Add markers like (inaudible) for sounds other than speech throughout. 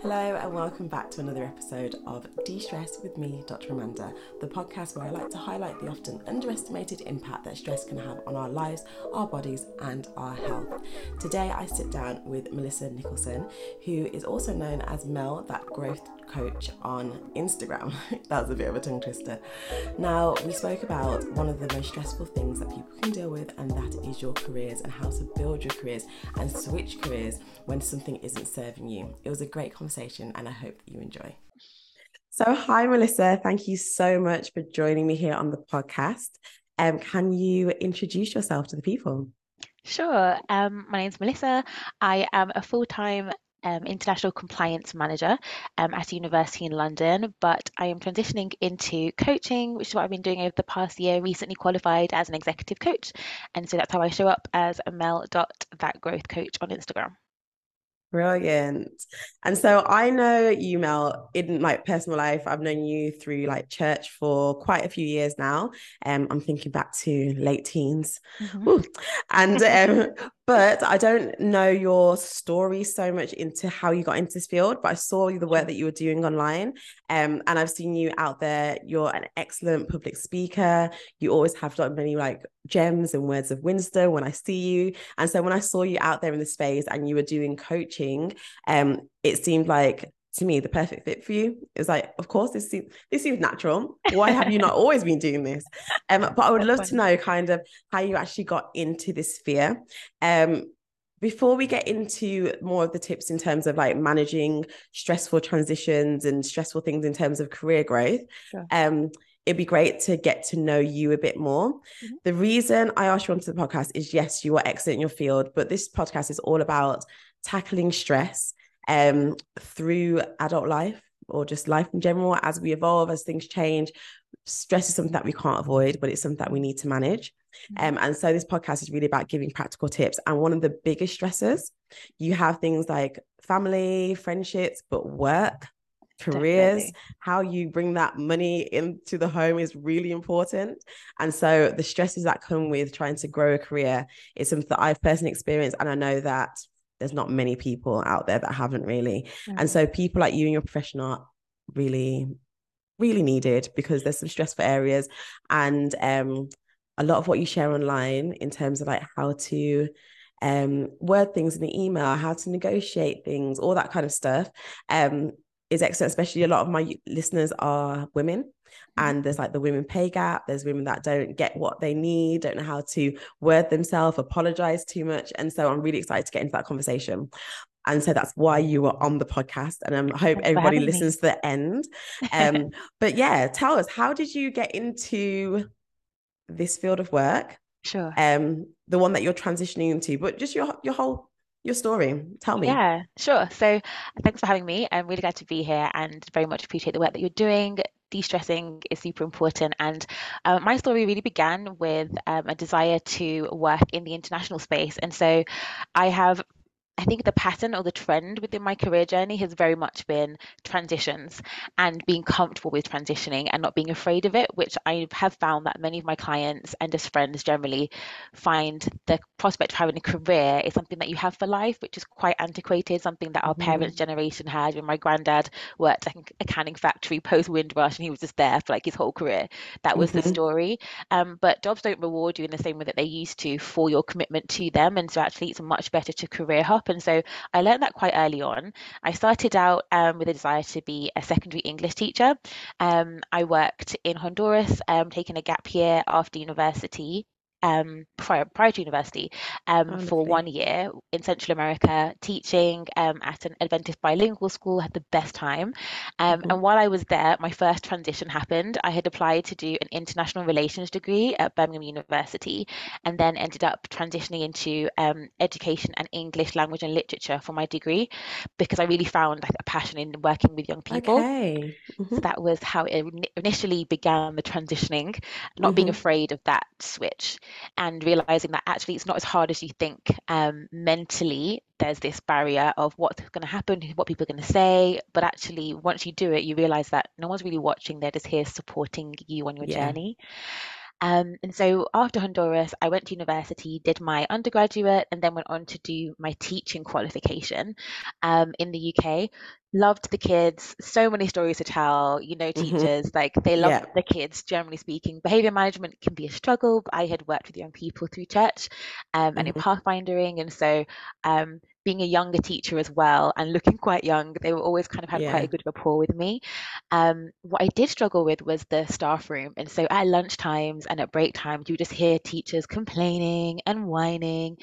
Hello, and welcome back to another episode of De Stress with me, Dr. Amanda, the podcast where I like to highlight the often underestimated impact that stress can have on our lives, our bodies, and our health. Today, I sit down with Melissa Nicholson, who is also known as Mel, that growth coach on Instagram. (laughs) that was a bit of a tongue twister. Now, we spoke about one of the most stressful things that people can deal with, and that is your careers and how to build your careers and switch careers when something isn't serving you. It was a great conversation, and I hope that you enjoy. So, hi, Melissa. Thank you so much for joining me here on the podcast. Um, can you introduce yourself to the people? Sure. Um, my name's Melissa. I am a full time um, international compliance manager um, at a university in London, but I am transitioning into coaching, which is what I've been doing over the past year. Recently qualified as an executive coach, and so that's how I show up as a Mel dot that growth coach on Instagram. Brilliant. And so I know you, Mel, in my personal life. I've known you through like church for quite a few years now. Um, I'm thinking back to late teens. Mm-hmm. And um, (laughs) but I don't know your story so much into how you got into this field, but I saw the work that you were doing online. Um, and I've seen you out there. You're an excellent public speaker. You always have got many like gems and words of wisdom when I see you. And so when I saw you out there in the space and you were doing coaching, um, it seemed like to me the perfect fit for you. It was like, of course, this seems this seems natural. Why have you not (laughs) always been doing this? Um, but I would love to know kind of how you actually got into this sphere. Um, before we get into more of the tips in terms of like managing stressful transitions and stressful things in terms of career growth, sure. um, it'd be great to get to know you a bit more. Mm-hmm. The reason I asked you onto the podcast is yes, you are excellent in your field, but this podcast is all about tackling stress um, through adult life or just life in general as we evolve, as things change. Stress is something that we can't avoid, but it's something that we need to manage. Mm-hmm. Um, and so this podcast is really about giving practical tips. And one of the biggest stresses, you have things like family, friendships, but work, careers, Definitely. how you bring that money into the home is really important. And so the stresses that come with trying to grow a career is something that I've personally experienced. And I know that there's not many people out there that haven't really. And so people like you and your profession are really, really needed because there's some stressful areas. And um, a lot of what you share online in terms of like how to um, word things in the email, how to negotiate things, all that kind of stuff um, is excellent. Especially a lot of my listeners are women. And there's like the women pay gap. There's women that don't get what they need don't know how to word themselves apologize too much. And so i'm really excited to get into that conversation. And so that's why you were on the podcast. And um, i hope Thanks everybody listens me. to the end. Um, (laughs) but yeah tell us how did you get into this field of work? Sure. Um the one that you're transitioning into but just your your whole your story. Tell me. Yeah, sure. So thanks for having me. I'm really glad to be here and very much appreciate the work that you're doing de-stressing is super important and uh, my story really began with um, a desire to work in the international space and so i have I think the pattern or the trend within my career journey has very much been transitions and being comfortable with transitioning and not being afraid of it, which I have found that many of my clients and just friends generally find the prospect of having a career is something that you have for life, which is quite antiquated, something that our mm-hmm. parents' generation had when my granddad worked like a canning factory (laughs) post Windrush and he was just there for like his whole career. That was mm-hmm. the story. Um, but jobs don't reward you in the same way that they used to for your commitment to them. And so actually it's much better to career hop and so I learned that quite early on. I started out um, with a desire to be a secondary English teacher. Um, I worked in Honduras, um, taking a gap year after university um, prior, prior to university um, oh, for one year in Central America, teaching um, at an Adventist bilingual school. Had the best time. Um, mm-hmm. And while I was there, my first transition happened. I had applied to do an international relations degree at Birmingham University, and then ended up transitioning into um, education and English language and literature for my degree because I really found like, a passion in working with young people. Okay. Mm-hmm. So that was how it initially began the transitioning, not mm-hmm. being afraid of that switch and realizing that actually it's not as hard as you think. Um, mentally there's this barrier of what's going to happen what people are going to say but actually once you do it you realize that no one's really watching. They're just here supporting you on your yeah. journey Um, and so after Honduras, I went to university, did my undergraduate, and then went on to do my teaching qualification um, in the UK. Loved the kids, so many stories to tell. You know, hmm teachers like they love Yeah. the kids, generally speaking. Behavior management can be a struggle, but I had worked with young people through church um, and in hmm pathfinding, and so um, being a younger teacher as well and looking quite young, they were always kind of had quite a good rapport with me. Um, what I did struggle with was the staff room. And so at lunch times and at break times, you just hear teachers complaining and whining.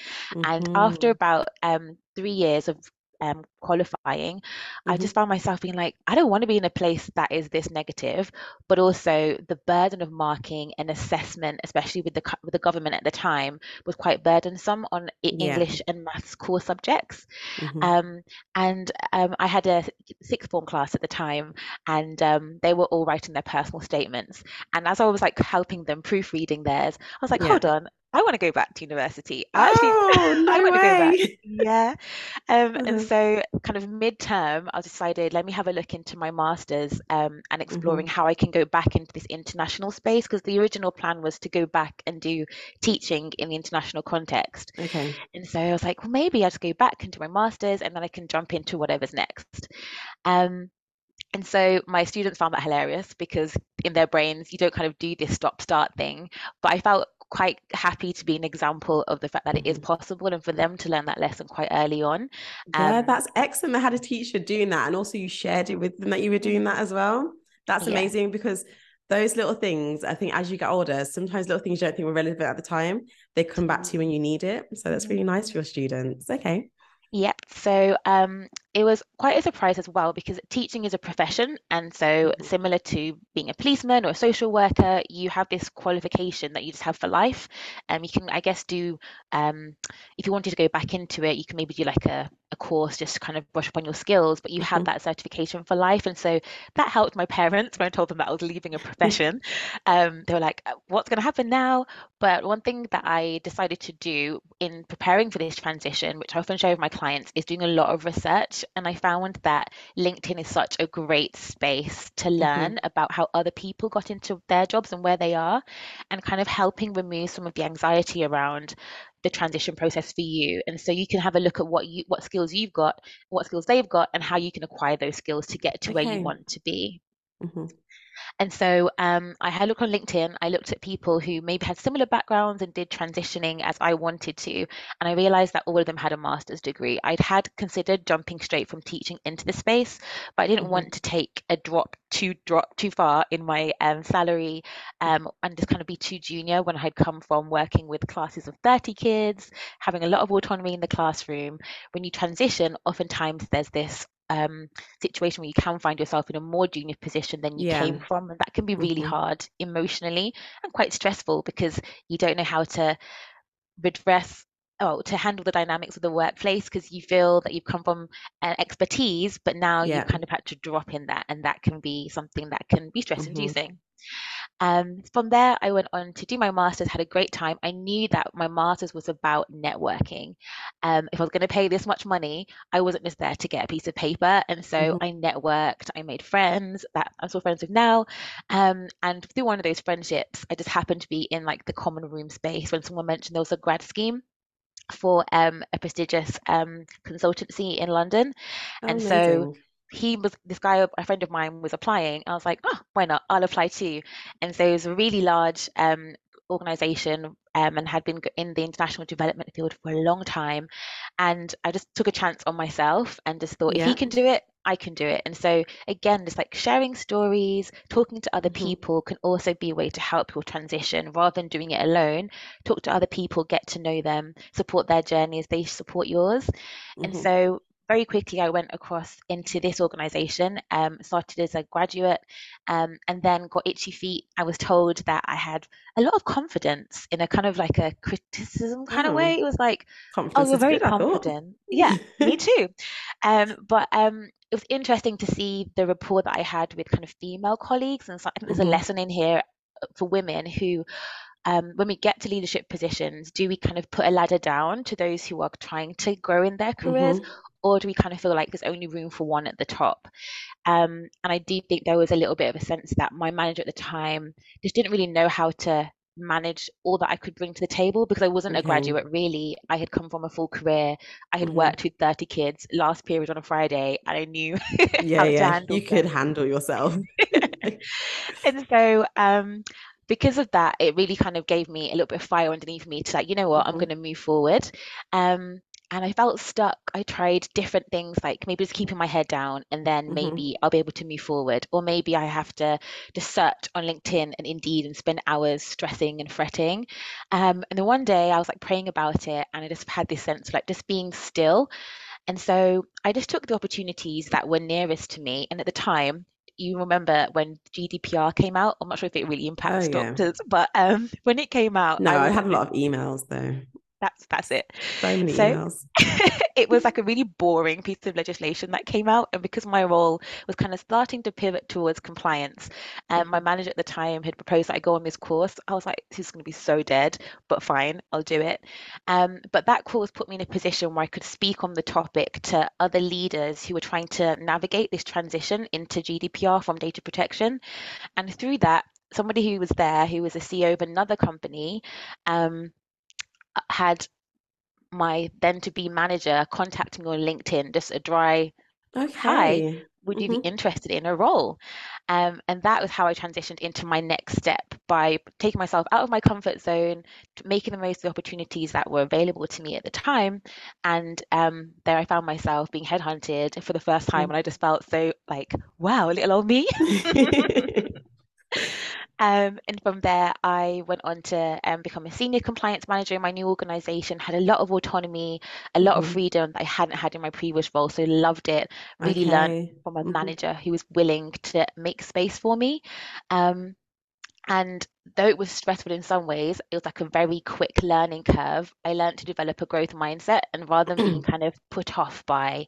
And after hmm about um, three years of um, qualifying, I hmm just found myself being like, I don't want to be in a place that is this negative, but also the burden of marking and assessment, especially with the with the government at the time, was quite burdensome on Yeah. English and maths core subjects. hmm Um, and um, I had a sixth form class at the time, and um, they were all writing their personal statements. And as I was like helping them proofreading theirs, I was like, Yeah. hold on, I want to go back to university. I actually, (laughs) Oh, I no want to go back. way. Yeah. Um, and hmm so, kind of midterm, I decided let me have a look into my master's um, and exploring hmm how I can go back into this international space because the original plan was to go back and do teaching in the international context. Okay. And so I was like, well, maybe I'll just go back into my master's and then I can jump into whatever's next. Um, and so my students found that hilarious because in their brains, you don't kind of do this stop start thing. But I felt quite happy to be an example of the fact that it is hmm possible and for them to learn that lesson quite early on. Yeah, Um, that's excellent. I had a teacher doing that, and also you shared it with them that you were doing that as well. That's yeah. amazing because those little things, I think, as you get older, sometimes little things you don't think were relevant at the time, they come back to you when you need it. So that's really Mhm. nice for your students. Okay. Yep. So um, it was quite a surprise as well because teaching is a profession. And so, Mhm. similar to being a policeman or a social worker, you have this qualification that you just have for life. Um, you can, I guess, do, um, if you wanted to go back into it, you can maybe do like a, a course just to kind of brush up on your skills, but you have Mhm. that certification for life. And so that helped my parents (laughs) when I told them that I was leaving a (laughs) profession. Um, they were like, "Uh, what's going to happen now? But one thing that I decided to do in preparing for this transition, which I often share with my clients, is doing a lot of research. And I found that LinkedIn is such a great space to Mhm. learn about how other people got into their jobs and where they are, and kind of helping remove some of the anxiety around the transition process for you. And so you can have a look at what you what skills you've got, what skills they've got, and how you can acquire those skills to get to where you want to be. Mhm. And so um, I had a look on LinkedIn. I looked at people who maybe had similar backgrounds and did transitioning as I wanted to. And I realized that all of them had a master's degree. I'd had considered jumping straight from teaching into the space, but I didn't Mhm. want to take a drop too drop too far in my um, salary um, and just kind of be too junior when I had come from working with classes of 30 kids, having a lot of autonomy in the classroom. When you transition, oftentimes there's this um, situation where you can find yourself in a more junior position than you Yeah. came from. And that can be really Mhm. hard emotionally and quite stressful because you don't know how to redress or to handle the dynamics of the workplace because you feel that you've come from an expertise, but now you've kind of had to drop in that. And that can be something that can be stress inducing. Um, from there, I went on to do my master's, had a great time. I knew that my master's was about networking. Um, if I was going to pay this much money, I wasn't just there to get a piece of paper. And so Mhm. I networked, I made friends that I'm still friends with now. Um, and through one of those friendships, I just happened to be in like the common room space when someone mentioned there was a grad scheme for um, a prestigious um, consultancy in London. Oh, And so amazing. He was this guy, a friend of mine, was applying. I was like, oh, why not? I'll apply too. And so it was a really large um, organization um, and had been in the international development field for a long time. And I just took a chance on myself and just thought, if he can do it, I can do it. And so again, just like sharing stories, talking to other Mhm. people can also be a way to help your transition rather than doing it alone. Talk to other people, get to know them, support their journey as they support yours. And Mhm. so very quickly I went across into this organization, um, started as a graduate, um, and then got itchy feet. I was told that I had a lot of confidence in a kind of like a criticism kind of way. Oh, It was like, oh, confidence you're very good, confident. Yeah, me (laughs) too. Um, but um, it was interesting to see the rapport that I had with kind of female colleagues. And so I think there's a Mhm. lesson in here uh, for women who um, when we get to leadership positions, do we kind of put a ladder down to those who are trying to grow in their careers, Mhm. Or do we kind of feel like there's only room for one at the top? Um, and I do think there was a little bit of a sense that my manager at the time just didn't really know how to manage all that I could bring to the table because I wasn't a graduate really. I had come from a full career. I had hmm worked with 30 kids, last period on a Friday, and I knew (laughs) Yeah, how to yeah. handle You could handle yourself. (laughs) (laughs) And so, um, because of that, it really kind of gave me a little bit of fire underneath me to like, you know what, I'm hmm going to move forward. Um, and I felt stuck. I tried different things, like maybe just keeping my head down, and then hmm maybe I'll be able to move forward. Or maybe I have to just search on LinkedIn and Indeed and spend hours stressing and fretting. Um, and then one day I was like praying about it, and I just had this sense of like just being still and so I just took the opportunities that were nearest to me. And at the time, you remember when GDPR came out? I'm not sure if it really Oh, impacts yeah. doctors, but um, (laughs) when it came out, No, I I had a lot of emails though. That's that's it. So many So emails. (laughs) it was like a really boring piece of legislation that came out. And because my role was kind of starting to pivot towards compliance, and my hmm manager at the time had proposed that I go on this course, I was like, this is going to be so dead, but fine, I'll do it. Um, but that course put me in a position where I could speak on the topic to other leaders who were trying to navigate this transition into GDPR from data protection. And through that, somebody who was there, who was a CEO of another company, um, had my then to be manager contact me on LinkedIn, just a dry hi, would you be hmm interested in a role? Um, and that was how I transitioned into my next step by taking myself out of my comfort zone, making the most of the opportunities that were available to me at the time. And um, there I found myself being headhunted for the first time, and I just felt so like, wow, little old me. (laughs) (laughs) Um, and from there, I went on to um, become a senior compliance manager in my new organization, had a lot of autonomy, a lot of hmm freedom that I hadn't had in my previous role. So loved it, really learned from a hmm manager who was willing to make space for me. Um, and though it was stressful in some ways, it was like a very quick learning curve. I learned to develop a growth mindset, and rather than being (clears throat) kind of put off by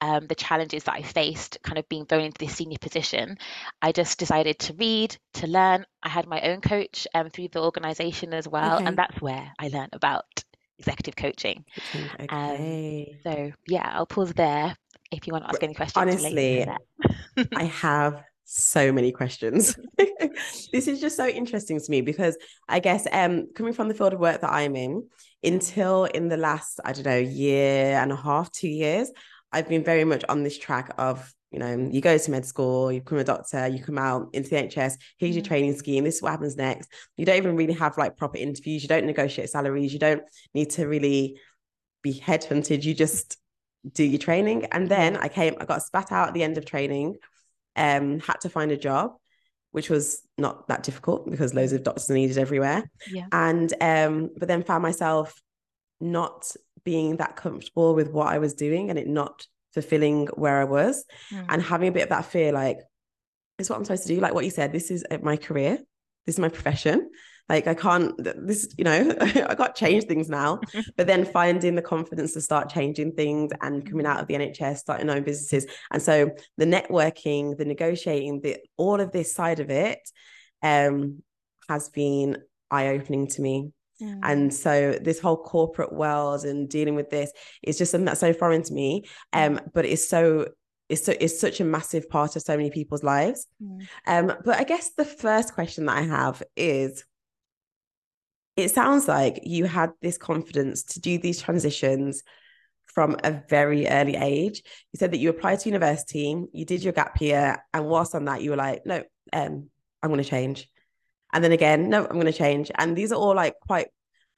um, the challenges that I faced, kind of being thrown into this senior position, I just decided to read, to learn. I had my own coach um, through the organization as well, and that's where I learned about executive coaching. Um, Okay. so yeah, I'll pause there if you want to ask any questions honestly, I have so many questions. (laughs) This is just so interesting to me because I guess um coming from the field of work that I'm in, until in the last, I don't know, year and a half, two years, I've been very much on this track of, you know, you go to med school, you become a doctor, you come out into the NHS, here's your mm, training scheme, this is what happens next. You don't even really have like proper interviews, you don't negotiate salaries, you don't need to really be headhunted, you just do your training. And then. I came, I got spat out at the end of training, um, had to find a job, which was not that difficult because loads of doctors are needed everywhere. yeah. And um, but then found myself not being that comfortable with what I was doing and it not fulfilling where I was and Mm, having a bit of that fear, like, is what I'm supposed to do. Like what you said, this is uh, my career, this is my profession. Like I can't, this, you know, (laughs) I can't change things now. (laughs) But then finding the confidence to start changing things and coming mm, out of the NHS, starting own businesses. And so the networking, the negotiating, the all of this side of it um has been eye-opening to me. mm, And so this whole corporate world and dealing with this is just something that's so foreign to me. mm, Um, but it's so it's so it's such a massive part of so many people's lives. mm. Um, but I guess the first question that I have is it sounds like you had this confidence to do these transitions from a very early age. You said that you applied to university, you did your gap year, and whilst on that, you were like, no, um, I'm going to change. And then again, no, I'm going to change. And these are all like quite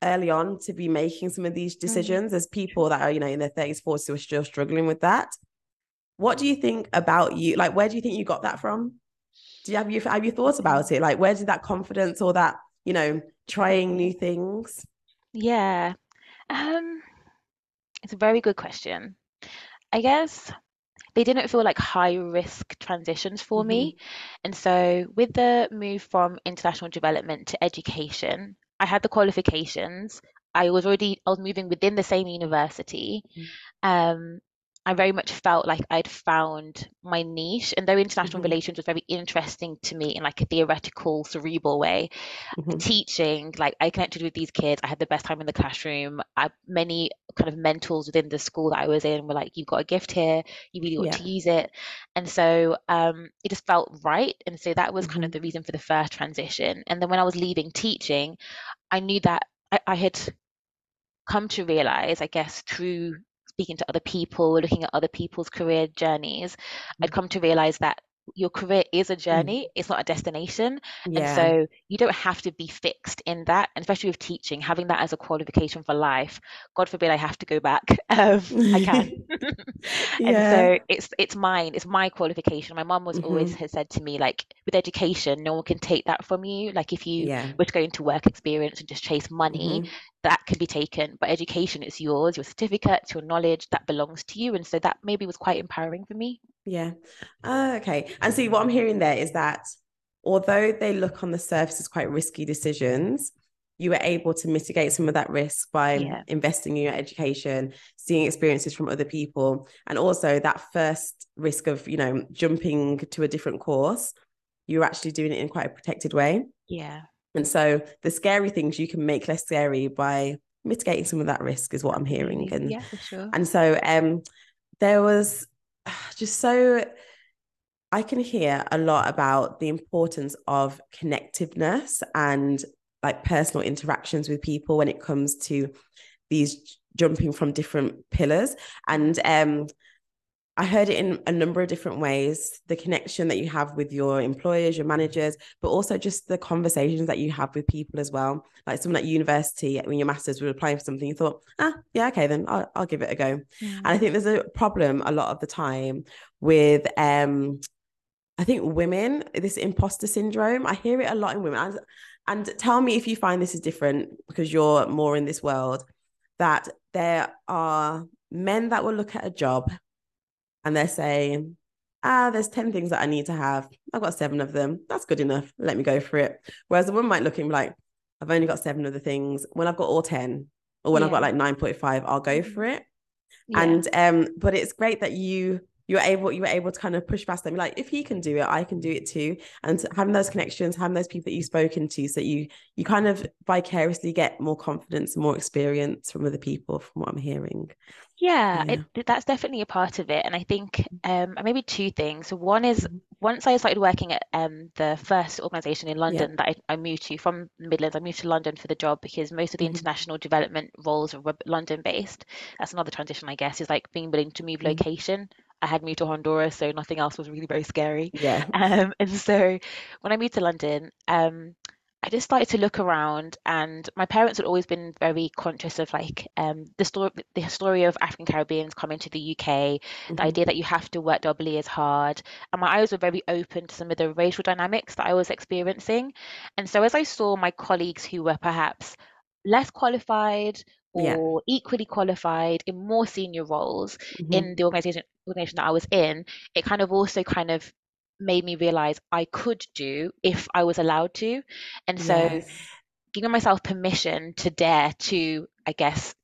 early on to be making some of these Mm. decisions. as people that are, you know, in their 30s, 40s who are still struggling with that. What do you think about you? Like, where do you think you got that from? Do you have you have you thought about it? Like, where did that confidence or that, you know, trying new things? Yeah. Um, it's a very good question. I guess they didn't feel like high risk transitions for hmm me. And so with the move from international development to education, I had the qualifications. I was already I was moving within the same university. Um, I very much felt like I'd found my niche. And though international hmm relations was very interesting to me in like a theoretical, cerebral way, hmm teaching, like I connected with these kids. I had the best time in the classroom. I, many kind of mentors within the school that I was in were like, "You've got a gift here. You really ought Yeah. to use it." And so um, it just felt right. And so that was kind of hmm the reason for the first transition. And then when I was leaving teaching, I knew that I, I had come to realize, I guess, through speaking to other people, looking at other people's career journeys, I'd come to realize that your career is a Mm. journey, it's not a destination. And so you don't have to be fixed in that, and especially with teaching, having that as a qualification for life. God forbid I have to go back. (laughs) Um, I can. (laughs) And so it's it's mine, it's my qualification. My mum was always hmm has said to me, like, with education, no one can take that from you. Like if you Yeah. were to go into work experience and just chase money, hmm that can be taken. But education is yours, your certificates, your knowledge, that belongs to you. And so that maybe was quite empowering for me. Yeah. Uh, okay. And see, what I'm hearing there is that although they look on the surface as quite risky decisions, you were able to mitigate some of that risk by Yeah. investing in your education, seeing experiences from other people, and also that first risk of, you know, jumping to a different course, you're actually doing it in quite a protected way. Yeah. And so the scary things you can make less scary by mitigating some of that risk is what I'm hearing. And Yeah, for sure. and so um there was (sighs) just so I can hear a lot about the importance of connectiveness and like personal interactions with people when it comes to these jumping from different pillars. And um, I heard it in a number of different ways the connection that you have with your employers, your managers, but also just the conversations that you have with people as well. Like someone at university, when your master's were applying for something, you thought, ah, yeah, okay, then I'll, I'll give it a go. And I think there's a problem a lot of the time with um, I think women, this imposter syndrome, I hear it a lot in women. And, and tell me if you find this is different because you're more in this world, that there are men that will look at a job and they're saying, ah, there's 10 things that I need to have. I've got seven of them. That's good enough. Let me go for it. Whereas the woman might look and be like, I've only got seven of the things. When I've got all 10, or when I've got like 9.5, I'll go for Mhm. it Yeah. and um but it's great that you you're able you were able to kind of push past them like if he can do it i can do it too and having those connections having those people that you've spoken to so you you kind of vicariously get more confidence more experience from other people from what i'm hearing Yeah, yeah it that's definitely a part of it. And I think um maybe two things. So one is Mhm. once I started working at um the first organization in yeah London that I, I moved to from the Midlands, I moved to London for the job because most of the Mhm. international development roles were London based. That's another transition, I guess, is like being willing to move Mhm. location. I had moved to Honduras, so nothing else was really very scary. yeah Um, and so when I moved to London, um, I just started to look around, and my parents had always been very conscious of like um, the story, the story of African Caribbeans coming to the UK, the Mhm. idea that you have to work doubly as hard, and my eyes were very open to some of the racial dynamics that I was experiencing. And so as I saw my colleagues who were perhaps less qualified yeah or equally qualified in more senior roles Mhm. in the organization organization that I was in, it kind of also kind of made me realize I could do if I was allowed to. And so yes giving myself permission to dare to, I guess,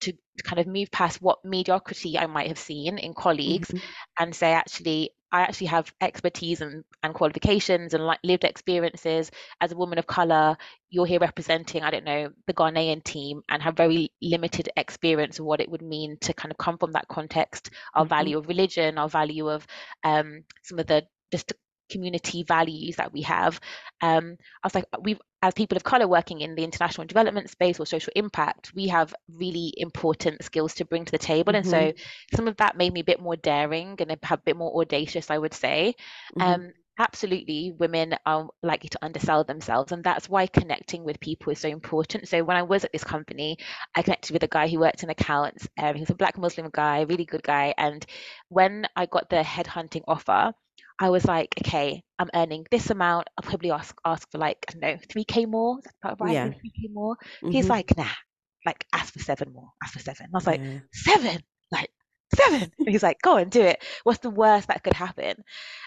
to kind of move past what mediocrity I might have seen in colleagues Mhm. and say, actually, I actually have expertise and, and qualifications and like lived experiences as a woman of color. You're here representing, I don't know, the Ghanaian team and have very limited experience of what it would mean to kind of come from that context, our Mhm. value of religion, our value of um, some of the just community values that we have. Um, I was like, we've as people of color working in the international development space or social impact, we have really important skills to bring to the table. And so Mhm. some of that made me a bit more daring and a bit more audacious, I would say. Mhm. Um, absolutely, women are likely to undersell themselves, and that's why connecting with people is so important. So when I was at this company, I connected with a guy who worked in accounts. Um, he was a black Muslim guy, really good guy. And when I got the headhunting offer, I was like, okay, I'm earning this amount. I'll probably ask ask for like, I don't know, 3k more. Is that about right? yeah 3k more. He's Mhm. like, nah, like ask for seven more. Ask for seven. I was like, yeah seven? Like seven? And he's like, go and do it. What's the worst that could happen?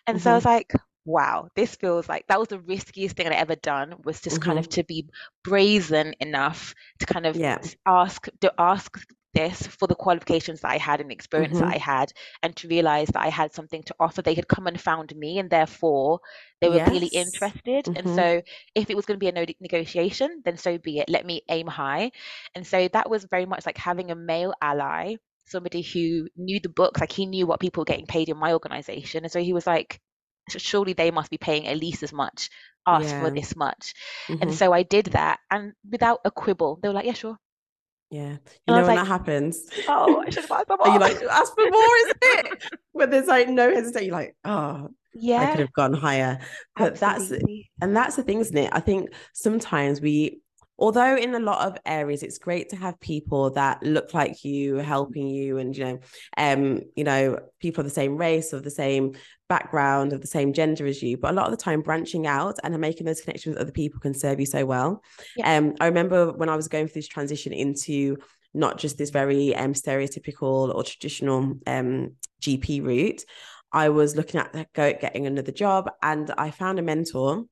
And so I was Mhm. like, wow, this feels like that was the riskiest thing I'd ever done was just kind of Mhm. to be brazen enough to kind of yeah ask to ask this for the qualifications that I had and experience mm-hmm. that I had, and to realize that I had something to offer. They had come and found me, and therefore they were yes. really interested. Mm-hmm. And so, if it was going to be a no negotiation, then so be it. Let me aim high. And so that was very much like having a male ally, somebody who knew the books, like he knew what people were getting paid in my organization, and so he was like, surely they must be paying at least as much ask yeah. for this much mm-hmm. and so i did that and without a quibble they were like yeah sure yeah. You and know when like, that happens. Oh i should have asked for (laughs) more you like ask for more isn't it? When there's like no hesitation. You're like oh yeah i could have gone higher. But Absolutely. that's and that's the thing isn't it? I think sometimes we although in a lot of areas it's great to have people that look like you helping you and you know um you know people of the same race of the same background of the same gender as you but a lot of the time branching out and making those connections with other people can serve you so well yeah. um i remember when i was going through this transition into not just this very um stereotypical or traditional um gp route i was looking at go getting another job and i found a mentor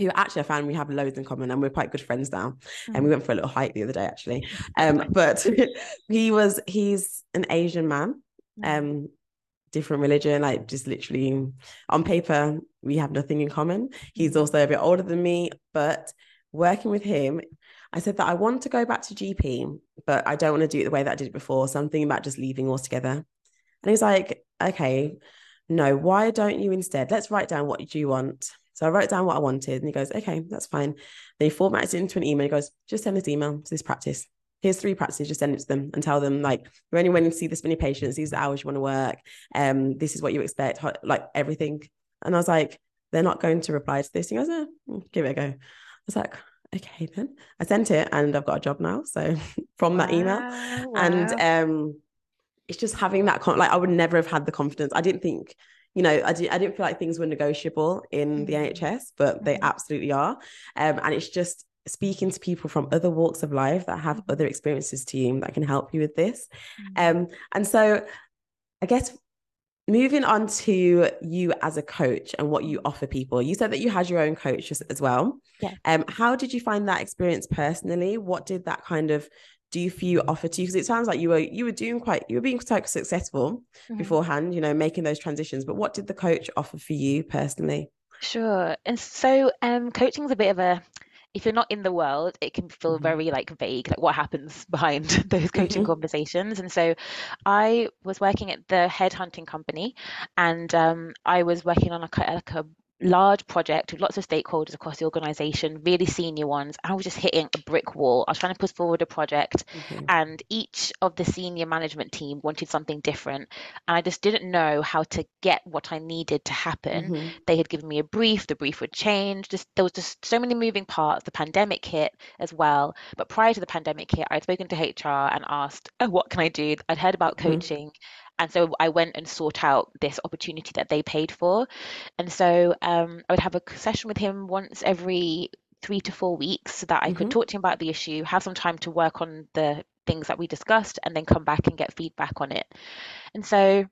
who actually I found we have loads in common and we're quite good friends now. Mm. And we went for a little hike the other day actually. (laughs) Um, but (laughs) he was he's an Asian man, mm. um, different religion, like just literally on paper, we have nothing in common. He's mm. also a bit older than me, but working with him, I said that I want to go back to GP, but I don't want to do it the way that I did it before. So I'm thinking about just leaving altogether. And he's like, okay, no, why don't you instead? Let's write down what you want. So I wrote down what I wanted and he goes, okay, that's fine. Then he formats it into an email. He goes, just send this email to this practice. Here's three practices, just send it to them and tell them like you're only willing to see this many patients, these are the hours you want to work, um, this is what you expect, like everything. And I was like, they're not going to reply to this. He goes, oh, give it a go. I was like, okay then. I sent it and I've got a job now. So (laughs) from that email. Wow. And um it's just having that con- like I would never have had the confidence. I didn't think you know, I, did, I didn't feel like things were negotiable in the mm-hmm. NHS, but they mm-hmm. absolutely are. Um, and it's just speaking to people from other walks of life that have mm-hmm. other experiences to you that can help you with this. Um, and so I guess moving on to you as a coach and what you offer people you said that you had your own coach as well. Yeah. Um how did you find that experience personally? What did that kind of do for you offer to you? Because it sounds like you were you were doing quite you were being quite successful mm-hmm. beforehand you know making those transitions but what did the coach offer for you personally? Sure. And so um coaching is a bit of a if you're not in the world it can feel mm-hmm. very like vague like what happens (laughs) behind (laughs) those coaching mm-hmm. conversations and so i was working at the headhunting company and um, i was working on a, like a large project with lots of stakeholders across the organization, really senior ones. I was just hitting a brick wall. I was trying to push forward a project, mm-hmm. and each of the senior management team wanted something different. And I just didn't know how to get what I needed to happen. Mm-hmm. They had given me a brief, the brief would change. Just there was just so many moving parts. The pandemic hit as well. But prior to the pandemic hit, I had spoken to HR and asked, Oh, what can I do? I'd heard about mm-hmm. coaching and so I went and sought out this opportunity that they paid for. And so um, I would have a session with him once every three to four weeks so that I mm-hmm. could talk to him about the issue, have some time to work on the things that we discussed, and then come back and get feedback on it. And so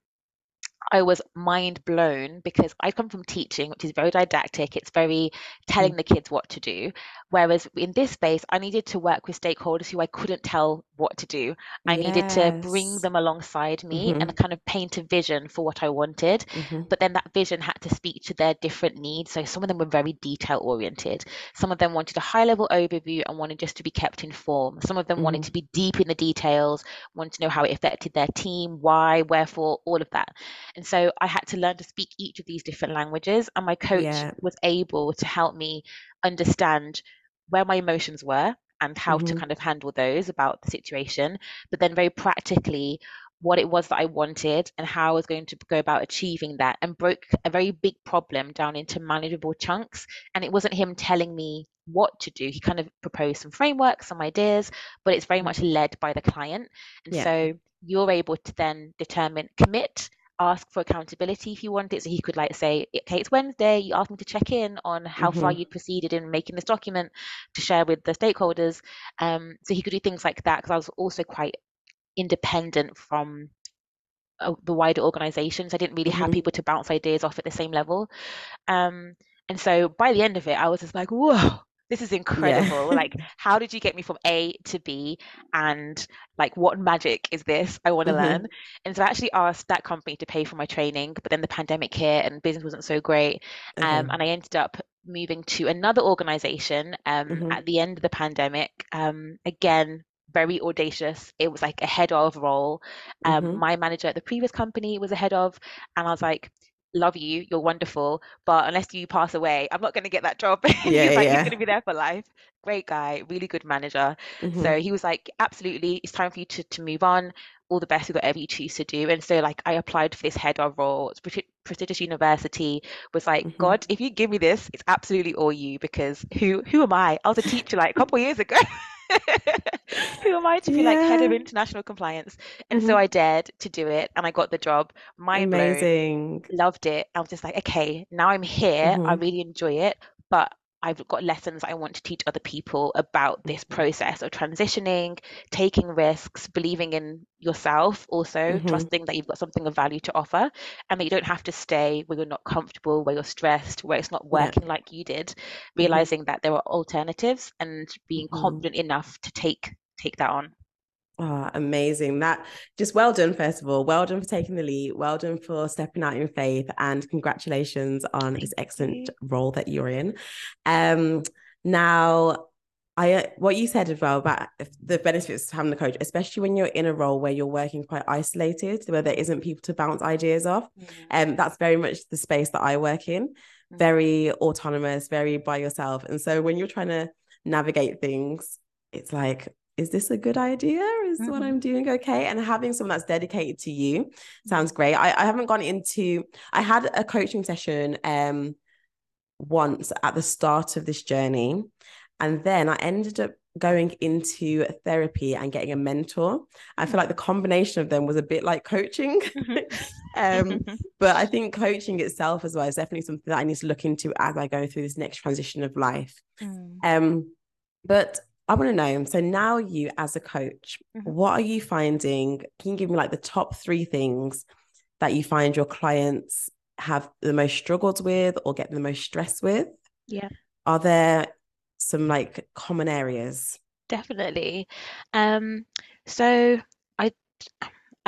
I was mind blown because I come from teaching, which is very didactic. It's very telling mm. the kids what to do. Whereas in this space, I needed to work with stakeholders who I couldn't tell what to do. I yes. needed to bring them alongside me mm-hmm. and kind of paint a vision for what I wanted. Mm-hmm. But then that vision had to speak to their different needs. So some of them were very detail oriented. Some of them wanted a high level overview and wanted just to be kept informed. Some of them mm-hmm. wanted to be deep in the details, wanted to know how it affected their team, why, wherefore, all of that. And so I had to learn to speak each of these different languages. And my coach yeah. was able to help me understand where my emotions were and how mm-hmm. to kind of handle those about the situation, but then very practically what it was that I wanted and how I was going to go about achieving that and broke a very big problem down into manageable chunks. And it wasn't him telling me what to do. He kind of proposed some frameworks, some ideas, but it's very much led by the client. And yeah. so you're able to then determine, commit, ask for accountability if you want it. So he could like say, okay, it's Wednesday, you asked me to check in on how mm-hmm. far you'd proceeded in making this document to share with the stakeholders. Um, so he could do things like that because I was also quite independent from uh, the wider organizations. I didn't really mm-hmm. have people to bounce ideas off at the same level. Um, and so by the end of it, I was just like, whoa, this is incredible. Yeah. like, (laughs) how did you get me from A to B? And like, what magic is this? I want to mm-hmm. learn. And so I actually asked that company to pay for my training, but then the pandemic hit and business wasn't so great. Um, mm-hmm. and I ended up moving to another organization um, mm-hmm. at the end of the pandemic. Um, again, very audacious. It was like a head of role. Um, mm-hmm. My manager at the previous company was a head of, and I was like, love you, you're wonderful, but unless you pass away, I'm not going to get that job. (laughs) Yeah, he's like, yeah. he's going to be there for life. Great guy, really good manager. Mm-hmm. So he was like, absolutely, it's time for you to, to move on. All the best with whatever you choose to do. And so, like, I applied for this head of role. It's prestigious university. Was like, mm-hmm. God, if you give me this, it's absolutely all you. Because who who am I? I was a teacher like a couple years ago. (laughs) (laughs) Who am I to be yeah. like head of international compliance? And mm-hmm. so I dared to do it and I got the job. Mind Amazing. Blown, loved it. I was just like, okay, now I'm here. Mm-hmm. I really enjoy it. But I've got lessons I want to teach other people about this mm-hmm. process of transitioning, taking risks, believing in yourself, also mm-hmm. trusting that you've got something of value to offer, and that you don't have to stay where you're not comfortable, where you're stressed, where it's not working yeah. like you did. Mm-hmm. Realizing mm-hmm. that there are alternatives and being mm-hmm. confident enough to take take that on. Oh, amazing. That just well done, first of all. Well done for taking the lead. Well done for stepping out in faith. And congratulations on this excellent role that you're in. Um, now, I uh, what you said as well about the benefits of having a coach, especially when you're in a role where you're working quite isolated, where there isn't people to bounce ideas off. And mm-hmm. um, that's very much the space that I work in, mm-hmm. very autonomous, very by yourself. And so when you're trying to navigate things, it's like is this a good idea? Is mm-hmm. what I'm doing okay? And having someone that's dedicated to you sounds great. I, I haven't gone into, I had a coaching session um once at the start of this journey. And then I ended up going into therapy and getting a mentor. I feel like the combination of them was a bit like coaching. Mm-hmm. (laughs) um, (laughs) but I think coaching itself as well is definitely something that I need to look into as I go through this next transition of life. Mm. Um, but I want to know. So now you as a coach, mm-hmm. what are you finding? Can you give me like the top three things that you find your clients have the most struggled with or get the most stress with? Yeah. Are there some like common areas? Definitely. Um, so I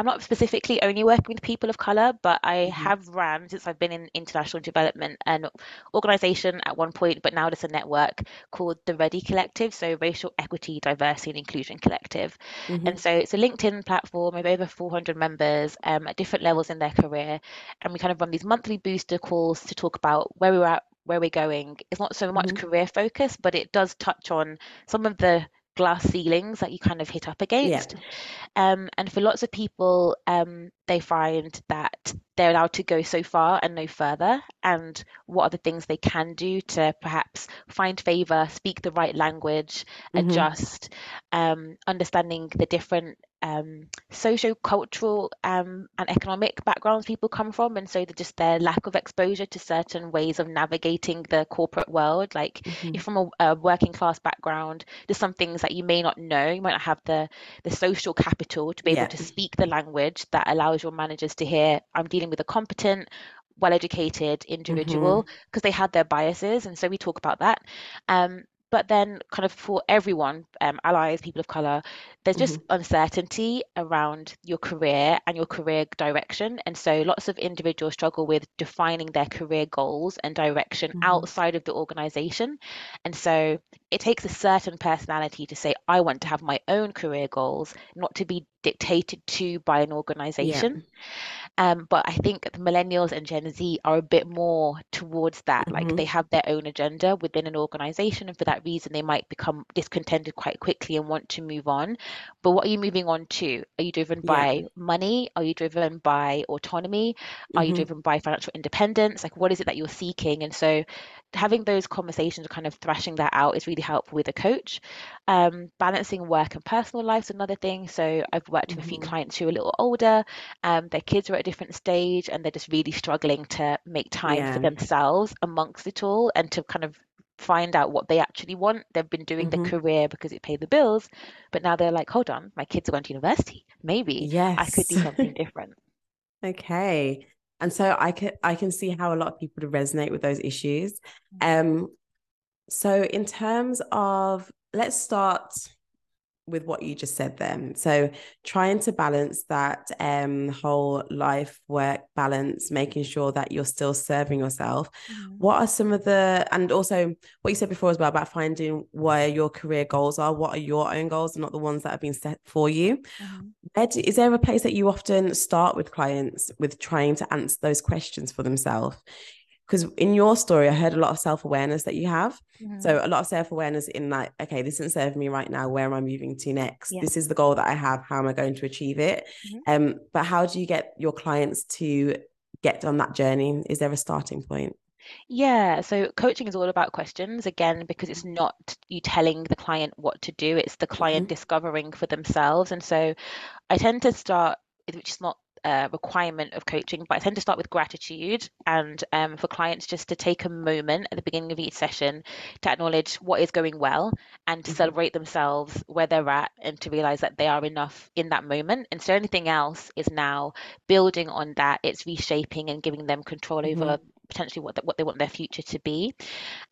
I'm not specifically only working with people of color, but I mm-hmm. have ran since I've been in international development an organization at one point, but now it's a network called the Ready Collective, so Racial Equity, Diversity and Inclusion Collective. Mm-hmm. And so it's a LinkedIn platform of over 400 members um, at different levels in their career, and we kind of run these monthly booster calls to talk about where we're at, where we're going. It's not so much mm-hmm. career focused, but it does touch on some of the glass ceilings that you kind of hit up against. Yeah. Um, and for lots of people, um, they find that they're allowed to go so far and no further. And what are the things they can do to perhaps find favor, speak the right language, mm-hmm. adjust, um, understanding the different um, socio-cultural um, and economic backgrounds people come from, and so the, just their lack of exposure to certain ways of navigating the corporate world. Like mm-hmm. if from a, a, working class background, there's some things that you may not know. You might not have the the social capital to be able yeah. to speak the language that allows your managers to hear. I'm dealing with a competent well educated individual because mm-hmm. they had their biases and so we talk about that um, but then kind of for everyone um, allies people of color there's just mm-hmm. uncertainty around your career and your career direction and so lots of individuals struggle with defining their career goals and direction mm-hmm. outside of the organization and so it takes a certain personality to say i want to have my own career goals not to be dictated to by an organization. Um, but I think the millennials and Gen Z are a bit more towards that. Mm-hmm. Like they have their own agenda within an organization, and for that reason, they might become discontented quite quickly and want to move on. But what are you moving on to? Are you driven by yeah. money? Are you driven by autonomy? Are mm-hmm. you driven by financial independence? Like, what is it that you're seeking? And so, having those conversations, kind of thrashing that out, is really helpful with a coach. Um, balancing work and personal life is another thing. So, I've worked mm-hmm. with a few mm-hmm. clients who are a little older, um, their kids are at a different stage, and they're just really struggling to make time yeah. for themselves amongst it all and to kind of find out what they actually want. They've been doing mm-hmm. the career because it paid the bills, but now they're like, hold on, my kids are going to university. Maybe yes. I could do something (laughs) different. okay. And so I can I can see how a lot of people resonate with those issues. Mm-hmm. Um So, in terms of, let's start with what you just said then. So trying to balance that um whole life work balance, making sure that you're still serving yourself. Mm-hmm. What are some of the and also what you said before as well about finding where your career goals are, what are your own goals and not the ones that have been set for you. Mm-hmm. Is there a place that you often start with clients with trying to answer those questions for themselves? Because in your story i heard a lot of self-awareness that you have mm-hmm. so a lot of self-awareness in like okay this isn't serving me right now where am i moving to next yeah. this is the goal that i have how am i going to achieve it mm-hmm. um but how do you get your clients to get on that journey is there a starting point yeah, so coaching is all about questions again because it's not you telling the client what to do, it's the client mm-hmm. discovering for themselves. And so I tend to start, which is not uh, requirement of coaching, but I tend to start with gratitude and um, for clients just to take a moment at the beginning of each session to acknowledge what is going well and to mm-hmm. celebrate themselves where they're at and to realize that they are enough in that moment. And so anything else is now building on that, it's reshaping and giving them control mm-hmm. Potentially what, the, what they want their future to be.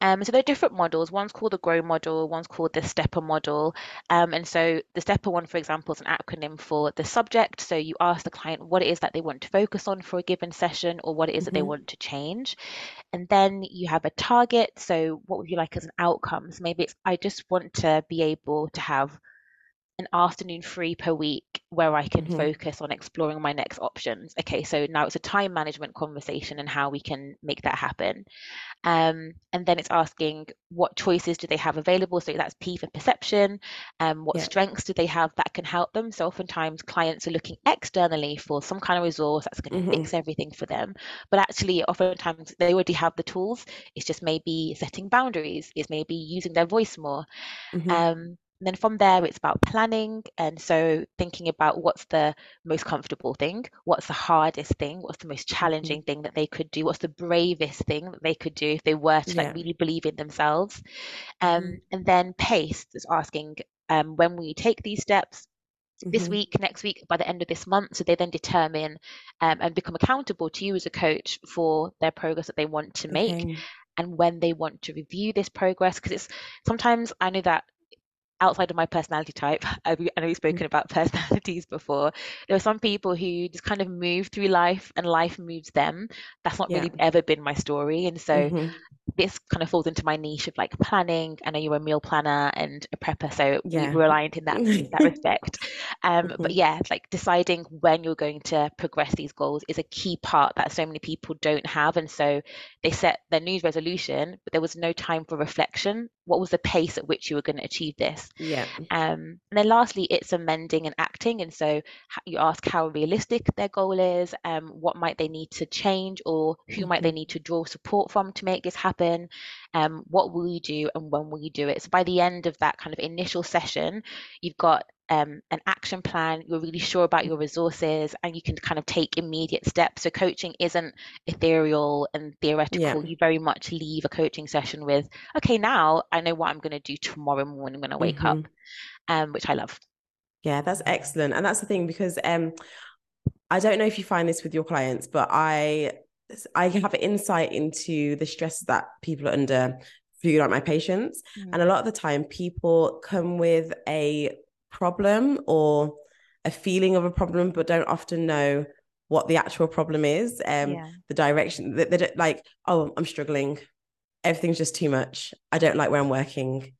Um, so there are different models. One's called the GROW model, one's called the STEPPER model. Um, and so the STEPPER one, for example, is an acronym for the subject. So you ask the client what it is that they want to focus on for a given session or what it is mm-hmm. that they mm-hmm. want to change. And then you have a target. So what would you like as an outcome? So maybe it's, I just want to be able to have an afternoon free per week where I can mm-hmm. focus on exploring my next options. Okay, so now it's a time management conversation and how we can make that happen. Um, and then it's asking what choices do they have available? So that's P for perception. Um, what yeah. strengths do they have that can help them? So oftentimes clients are looking externally for some kind of resource that's going to mm-hmm. fix everything for them. But actually, oftentimes they already have the tools. It's just maybe setting boundaries, it's maybe using their voice more. Mm-hmm. Um, and then from there, it's about planning. And so thinking about what's the most comfortable thing, what's the hardest thing, what's the most mm-hmm. challenging thing that they could do, what's the bravest thing that they could do if they were to yeah. like really believe in themselves. Um, mm-hmm. And then pace is asking um, when will you take these steps? Mm-hmm. This week, next week, by the end of this month. So they then determine um, and become accountable to you as a coach for their progress that they want to make. Okay and when they want to review this progress because it's sometimes i know that outside of my personality type, (laughs) I know we've spoken mm. about (laughs) personalities before. There are some people who just kind of move through life and life moves them. That's not yeah. really ever been my story. And so mm-hmm. this kind of falls into my niche of like planning. I know you're a meal planner and a prepper, so yeah. we're aligned in that, in that (laughs) respect. Um, mm-hmm. But yeah, like deciding when you're going to progress these goals is a key part that so many people don't have. And so they set their New Year's resolution, but there was no time for reflection. What was the pace at which you were going to achieve this? Yeah. Um, and then lastly, it's amending and acting. And so you ask how realistic their goal is, um, what might they need to change, or who might they mm-hmm. need to draw support from to make this happen? Um, what will you do and when will you do it? So by the end of that kind of initial session, you've got um, an action plan, you're really sure about your resources, and you can kind of take immediate steps. So, coaching isn't ethereal and theoretical. Yeah. You very much leave a coaching session with, okay, now I know what I'm going to do tomorrow morning when I wake mm-hmm. up, um, which I love. Yeah, that's excellent. And that's the thing because um, I don't know if you find this with your clients, but I I have insight into the stress that people are under figuring out my patients. Mm. And a lot of the time, people come with a problem or a feeling of a problem, but don't often know what the actual problem is. Um, yeah. the direction that they, they like, oh, I'm struggling. Everything's just too much. I don't like where I'm working.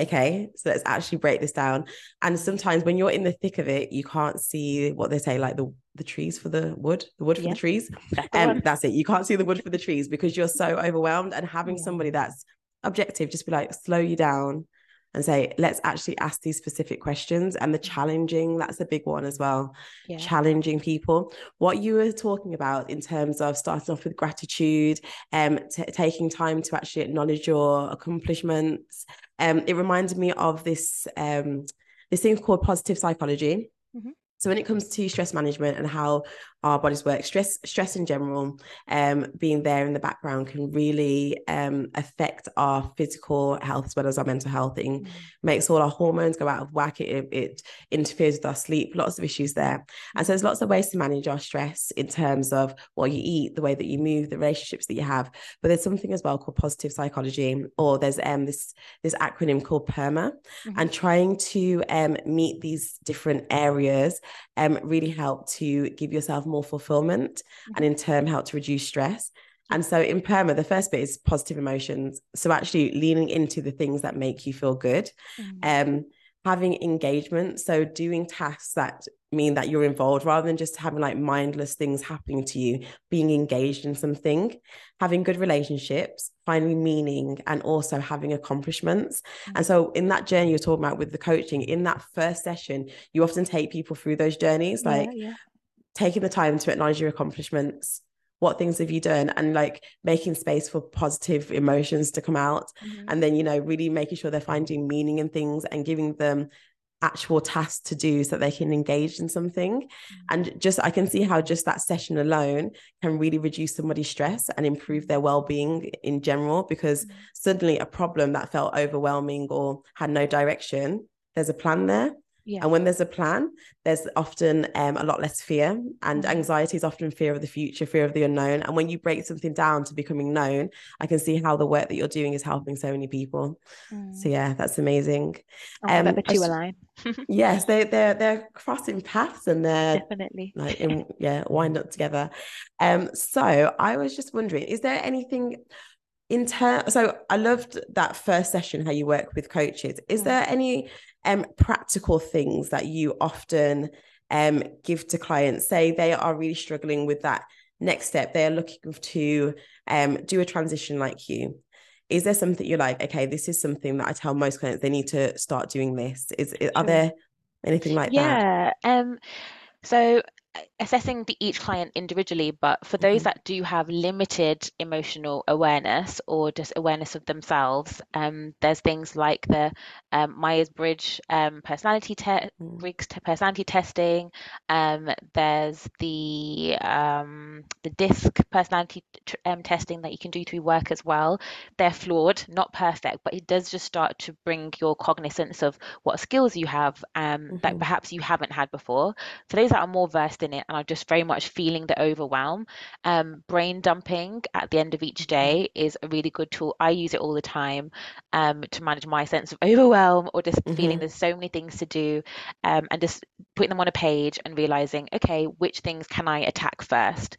Okay, so let's actually break this down. And sometimes when you're in the thick of it, you can't see what they say, like the the trees for the wood, the wood for yeah. the trees. And um, that's it. You can't see the wood for the trees because you're so overwhelmed. And having yeah. somebody that's objective, just be like, slow you down and say, let's actually ask these specific questions. And the challenging, that's a big one as well. Yeah. Challenging people. What you were talking about in terms of starting off with gratitude, um, t- taking time to actually acknowledge your accomplishments. Um, it reminded me of this um, this thing called positive psychology. Mm-hmm. So when it comes to stress management and how our bodies work. Stress, stress in general, um, being there in the background can really um, affect our physical health as well as our mental health. It mm. makes all our hormones go out of whack. It, it interferes with our sleep. Lots of issues there. And so there's lots of ways to manage our stress in terms of what you eat, the way that you move, the relationships that you have. But there's something as well called positive psychology, or there's um this this acronym called PERMA, mm-hmm. and trying to um meet these different areas um really help to give yourself more fulfillment mm-hmm. and in turn help to reduce stress. And so in PERMA, the first bit is positive emotions. So actually leaning into the things that make you feel good. Mm-hmm. Um, having engagement. So doing tasks that mean that you're involved rather than just having like mindless things happening to you, being engaged in something, having good relationships, finding meaning, and also having accomplishments. Mm-hmm. And so, in that journey you're talking about with the coaching, in that first session, you often take people through those journeys, like yeah, yeah. Taking the time to acknowledge your accomplishments. What things have you done? And like making space for positive emotions to come out. Mm-hmm. And then, you know, really making sure they're finding meaning in things and giving them actual tasks to do so that they can engage in something mm-hmm. and just i can see how just that session alone can really reduce somebody's stress and improve their well-being in general because mm-hmm. suddenly a problem that felt overwhelming or had no direction there's a plan there yeah. And when there's a plan, there's often um, a lot less fear, and mm-hmm. anxiety is often fear of the future, fear of the unknown. And when you break something down to becoming known, I can see how the work that you're doing is helping so many people. Mm. So yeah, that's amazing. Oh, um, the two align. (laughs) yes, they they're they're crossing paths and they're definitely like in, (laughs) yeah wind up together. Um, so I was just wondering, is there anything? in terms so i loved that first session how you work with coaches is mm. there any um, practical things that you often um, give to clients? Say they are really struggling with that next step, they are looking to um, do a transition like you. Is there something you're like, okay, this is something that I tell most clients they need to start doing this? Is, is are there anything like yeah, that? Yeah. Um, so assessing the, each client individually, but for those mm-hmm. that do have limited emotional awareness or just awareness of themselves, um, there's things like the um, Myers Briggs um, personality te- mm. Briggs personality testing. Um, there's the um, the DISC personality t- um, testing that you can do through work as well. They're flawed, not perfect, but it does just start to bring your cognizance of what skills you have mm-hmm. that perhaps you haven't had before. For those that are more versed in it and are just very much feeling the overwhelm, um, brain dumping at the end of each day is a really good tool. I use it all the time um, to manage my sense of overwhelm or just mm-hmm. feeling there's so many things to do um, and just putting them on a page and realizing, okay, which things can I attack first?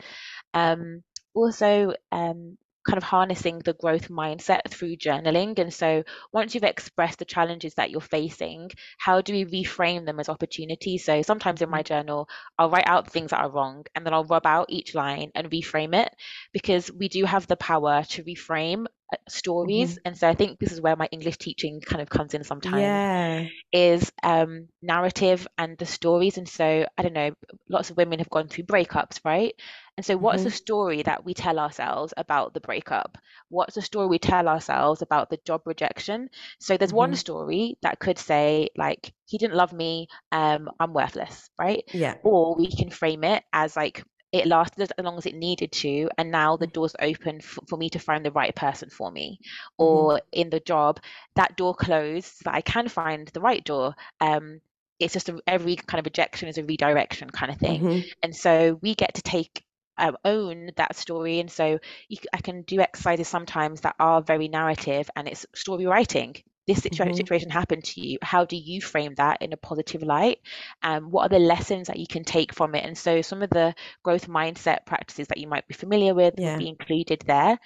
Um, also, um, kind of harnessing the growth mindset through journaling. And so once you've expressed the challenges that you're facing, how do we reframe them as opportunities? So sometimes in my journal, I'll write out things that are wrong and then I'll rub out each line and reframe it because we do have the power to reframe stories mm-hmm. and so i think this is where my english teaching kind of comes in sometimes yeah. is um narrative and the stories and so i don't know lots of women have gone through breakups right and so what's mm-hmm. the story that we tell ourselves about the breakup what's the story we tell ourselves about the job rejection so there's mm-hmm. one story that could say like he didn't love me um i'm worthless right yeah or we can frame it as like it lasted as long as it needed to and now the mm. door's open f- for me to find the right person for me mm-hmm. or in the job that door closed so that i can find the right door um it's just a, every kind of rejection is a redirection kind of thing mm-hmm. and so we get to take um, own that story and so you, i can do exercises sometimes that are very narrative and it's story writing this situation, mm-hmm. situation happened to you how do you frame that in a positive light um, what are the lessons that you can take from it and so some of the growth mindset practices that you might be familiar with yeah. will be included there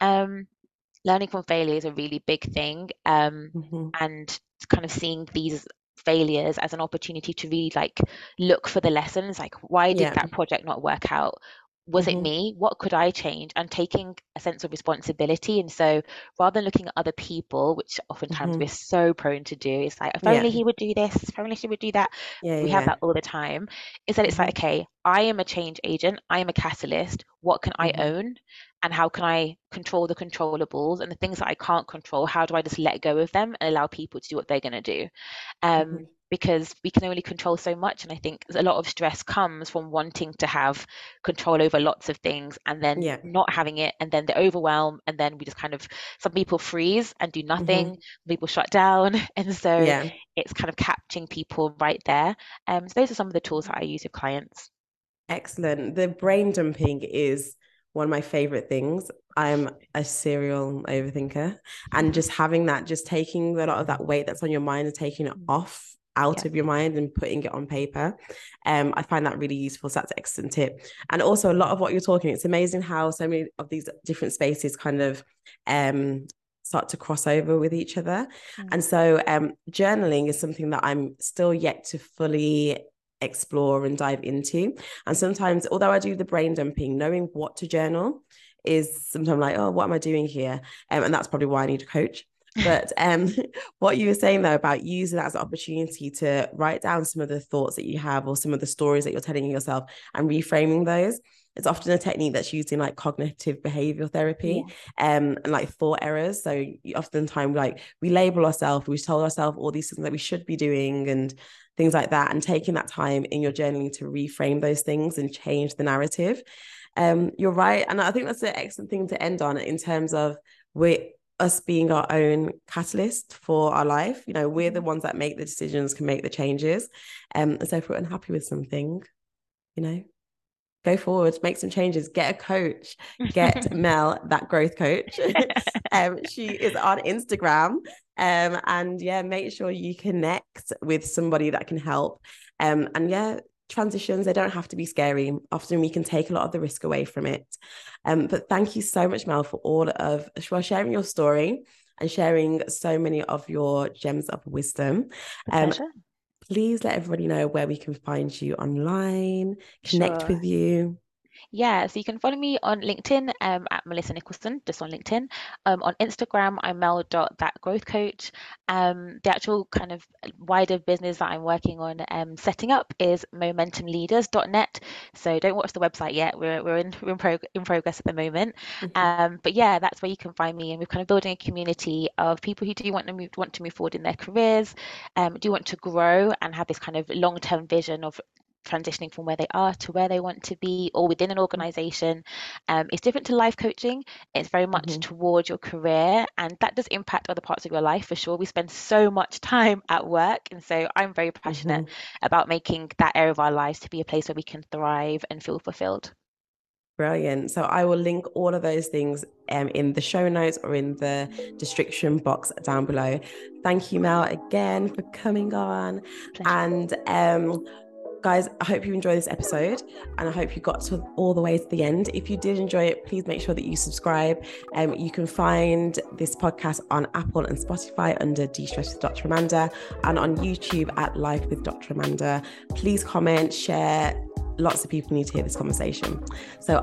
um, learning from failure is a really big thing um, mm-hmm. and kind of seeing these failures as an opportunity to really like look for the lessons like why did yeah. that project not work out was mm-hmm. it me what could i change and taking a sense of responsibility and so rather than looking at other people which oftentimes mm-hmm. we're so prone to do it's like if yeah. only he would do this if only she would do that yeah, we yeah. have that all the time is that it's like mm-hmm. okay i am a change agent i am a catalyst what can i mm-hmm. own and how can i control the controllables and the things that i can't control how do i just let go of them and allow people to do what they're going to do um, mm-hmm. Because we can only control so much. And I think a lot of stress comes from wanting to have control over lots of things and then Yeah. not having it, and then the overwhelm, and then we just kind of some people freeze and do nothing, some people shut down, (laughs) and so Yeah. it's kind of catching people right there. Um, so those are some of the tools that I use with clients. Excellent. The brain dumping is one of my favorite things. I'm a serial overthinker, and just having that, just taking a lot of that weight that's on your mind and taking it off out Yeah. of your mind and putting it on paper. Um, I find that really useful. So that's an excellent tip. And also a lot of what you're talking, it's amazing how so many of these different spaces kind of um start to cross over with each other. Mm. And so um journaling is something that I'm still yet to fully explore and dive into. And sometimes, although I do the brain dumping, knowing what to journal is sometimes like, oh, what am I doing here? Um, and that's probably why I need a coach. But um, (laughs) what you were saying though about using that as an opportunity to write down some of the thoughts that you have or some of the stories that you're telling yourself and reframing those. It's often a technique that's used in like cognitive behavioral therapy Yeah. um, and like thought errors. So oftentimes, like we label ourselves, we tell ourselves all these things that we should be doing and things like that, and taking that time in your journaling to reframe those things and change the narrative. Um, you're right, and I think that's an excellent thing to end on in terms of we us being our own catalyst for our life. You know, we're the Mhm. ones that make the decisions, can make the changes. Um, and so if we're unhappy with something, you know, go forward, make some changes, get a coach, get (laughs) Mel, that growth coach. (laughs) um, she is on Instagram. Um, and yeah, make sure you connect with somebody that can help. Um, and yeah, transitions, they don't have to be scary. Often we can take a lot of the risk away from it. Um, but thank you so much, Mel, for all of for sharing your story and sharing so many of your gems of wisdom. Um, please let everybody know where we can find you online, connect Sure. with you. Yeah, so you can follow me on LinkedIn um, at Melissa Nicholson, just on LinkedIn. Um, on Instagram, I'm mel.thatgrowthcoach. Um, the actual kind of wider business that I'm working on um, setting up is momentumleaders.net. So don't watch the website yet. We're, we're in we're in, prog- in progress at the moment. Mhm. Um, but yeah, that's where you can find me. And we're kind of building a community of people who do want to move, want to move forward in their careers, um, do want to grow and have this kind of long-term vision of transitioning from where they are to where they want to be or within an organization. Um, it's different to life coaching. It's very much Mhm. toward your career and that does impact other parts of your life for sure. We spend so much time at work. And so I'm very passionate Mhm. about making that area of our lives to be a place where we can thrive and feel fulfilled. Brilliant. So I will link all of those things um, in the show notes or in the description box down below. Thank you, Mel, again for coming on. Pleasure. And um, guys, I hope you enjoyed this episode and I hope you got to all the way to the end. If you did enjoy it, please make sure that you subscribe. Um, you can find this podcast on Apple and Spotify under De-Stress with Dr. Amanda and on YouTube at Life with Dr. Amanda. Please comment, share. Lots of people need to hear this conversation. So I